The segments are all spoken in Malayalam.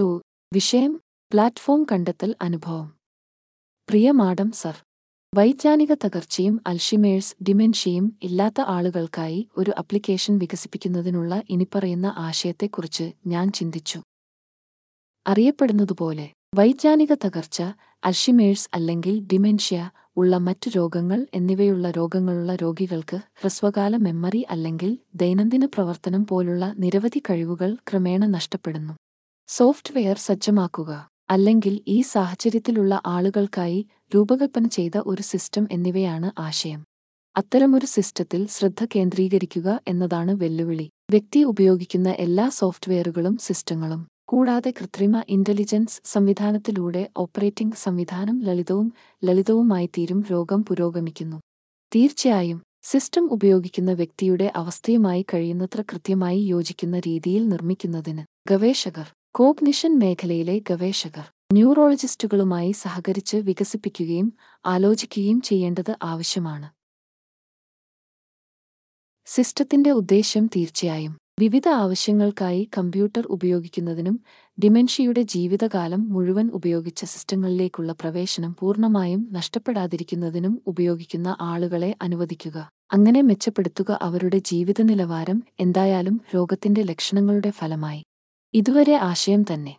ടു വിഷയം പ്ലാറ്റ്ഫോം കണ്ടെത്തൽ അനുഭവം. പ്രിയ മാഡം സർ വൈജ്ഞാനിക തകർച്ചയും അൽഷിമേഴ്സ് ഡിമെൻഷ്യയും ഇല്ലാത്ത ആളുകൾക്കായി ഒരു അപ്ലിക്കേഷൻ വികസിപ്പിക്കുന്നതിനുള്ള ഇനിപ്പറയുന്ന ആശയത്തെക്കുറിച്ച് ഞാൻ ചിന്തിച്ചു. അറിയപ്പെടുന്നതുപോലെ വൈജ്ഞാനിക തകർച്ച അൽഷിമേഴ്സ് അല്ലെങ്കിൽ ഡിമെൻഷ്യ ഉള്ള മറ്റു രോഗങ്ങൾ എന്നിവയുള്ള രോഗങ്ങളുള്ള രോഗികൾക്ക് ഹ്രസ്വകാല മെമ്മറി അല്ലെങ്കിൽ ദൈനംദിന പ്രവർത്തനം പോലുള്ള നിരവധി കഴിവുകൾ ക്രമേണ നഷ്ടപ്പെടുന്നു. സോഫ്റ്റ്വെയർ സജ്ജമാക്കുക അല്ലെങ്കിൽ ഈ സാഹചര്യത്തിലുള്ള ആളുകൾക്കായി രൂപകൽപ്പന ചെയ്ത ഒരു സിസ്റ്റം എന്നിവയാണ് ആശയം. അത്തരമൊരു സിസ്റ്റത്തിൽ ശ്രദ്ധ കേന്ദ്രീകരിക്കുക എന്നതാണ് വെല്ലുവിളി. വ്യക്തി ഉപയോഗിക്കുന്ന എല്ലാ സോഫ്റ്റ്വെയറുകളും സിസ്റ്റങ്ങളും കൂടാതെ കൃത്രിമ ഇന്റലിജൻസ് സംവിധാനത്തിലൂടെ ഓപ്പറേറ്റിംഗ് സംവിധാനം ലളിതവും ലളിതവുമായി തീരും രോഗം പുരോഗമിക്കുന്നു. തീർച്ചയായും സിസ്റ്റം ഉപയോഗിക്കുന്ന വ്യക്തിയുടെ അവസ്ഥയുമായി കഴിയുന്നത്ര കൃത്യമായി യോജിക്കുന്ന രീതിയിൽ നിർമ്മിക്കുന്നതിന് ഗവേഷകർ കോഗ്നിഷൻ മേഖലയിലെ ഗവേഷകർ ന്യൂറോളജിസ്റ്റുകളുമായി സഹകരിച്ച് വികസിപ്പിക്കുകയും ആലോചിക്കുകയും ചെയ്യേണ്ടത് ആവശ്യമാണ്. സിസ്റ്റത്തിന്റെ ഉദ്ദേശ്യം തീർച്ചയായും. വിവിധ ആവശ്യങ്ങൾക്കായി കമ്പ്യൂട്ടർ ഉപയോഗിക്കുന്നതിനും ഡിമെൻഷ്യയുടെ ജീവിതകാലം മുഴുവൻ ഉപയോഗിച്ച സിസ്റ്റങ്ങളിലേക്കുള്ള പ്രവേശനം പൂർണമായും നഷ്ടപ്പെടാതിരിക്കുന്നതിനും ഉപയോഗിക്കുന്ന ആളുകളെ അനുവദിക്കുക. അങ്ങനെ മെച്ചപ്പെടുത്തുക അവരുടെ ജീവിത നിലവാരം എന്തായാലും രോഗത്തിന്റെ ലക്ഷണങ്ങളുടെ ഫലമായി. ഇതുവരെ ആശയം തന്നെ.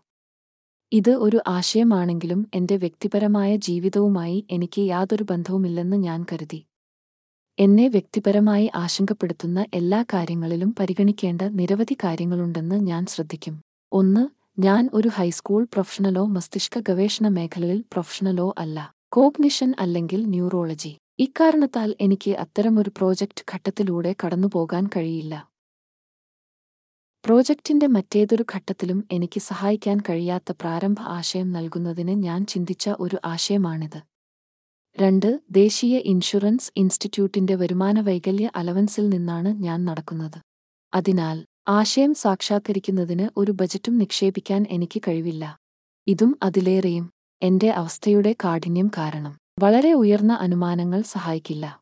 ഇത് ഒരു ആശയമാണെങ്കിലും എന്റെ വ്യക്തിപരമായ ജീവിതവുമായി എനിക്ക് യാതൊരു ബന്ധവുമില്ലെന്ന് ഞാൻ കരുതി. എന്നെ വ്യക്തിപരമായി ആശങ്കപ്പെടുത്തുന്ന എല്ലാ കാര്യങ്ങളിലും പരിഗണിക്കേണ്ട നിരവധി കാര്യങ്ങളുണ്ടെന്ന് ഞാൻ ശ്രദ്ധിക്കും. ഒന്ന് ഞാൻ ഒരു ഹൈസ്കൂൾ പ്രൊഫഷണലോ മസ്തിഷ്ക ഗവേഷണ മേഖലയിൽ പ്രൊഫഷണലോ അല്ല. കോഗ്നിഷൻ അല്ലെങ്കിൽ ന്യൂറോളജി. ഇക്കാരണത്താൽ എനിക്ക് അത്തരമൊരു പ്രോജക്റ്റ് ഘട്ടത്തിലൂടെ കടന്നുപോകാൻ കഴിയില്ല. പ്രോജക്റ്റിന്റെ മറ്റേതൊരു ഘട്ടത്തിലും എനിക്ക് സഹായിക്കാൻ കഴിയാത്ത പ്രാരംഭ ആശയം നൽകുന്നതിന് ഞാൻ ചിന്തിച്ച ഒരു ആശയമാണിത്. രണ്ട് ദേശീയ ഇൻഷുറൻസ് ഇൻസ്റ്റിറ്റ്യൂട്ടിന്റെ വരുമാന വൈകല്യ അലവൻസിൽ നിന്നാണ് ഞാൻ നടക്കുന്നത്. അതിനാൽ ആശയം സാക്ഷാത്കരിക്കുന്നതിന് ഒരു ബജറ്റും നിക്ഷേപിക്കാൻ എനിക്ക് കഴിവില്ല. ഇതും അതിലേറെയും എന്റെ അവസ്ഥയുടെ കാഠിന്യം കാരണം. വളരെ ഉയർന്ന അനുമാനങ്ങൾ സഹായിക്കില്ല.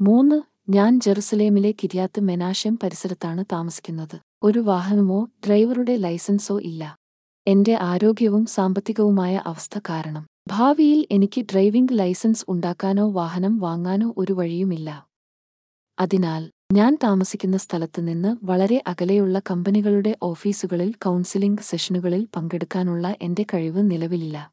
മൂന്ന് ഞാൻ ജെറുസലേമിലെ കിരിയാത്ത് മെനാഷം പരിസരത്താണ് താമസിക്കുന്നത്. ഒരു വാഹനമോ ഡ്രൈവറുടെ ലൈസൻസോ ഇല്ല. എന്റെ ആരോഗ്യവും സാമ്പത്തികവുമായ അവസ്ഥ കാരണം. ഭാവിയിൽ എനിക്ക് ഡ്രൈവിംഗ് ലൈസൻസ് ഉണ്ടാക്കാനോ വാഹനം വാങ്ങാനോ ഒരു വഴിയുമില്ല. അതിനാൽ ഞാൻ താമസിക്കുന്ന സ്ഥലത്ത് നിന്ന് വളരെ അകലെയുള്ള കമ്പനികളുടെ ഓഫീസുകളിൽ കൗൺസിലിംഗ് സെഷനുകളിൽ പങ്കെടുക്കാനുള്ള എന്റെ കഴിവ് നിലവിലില്ല.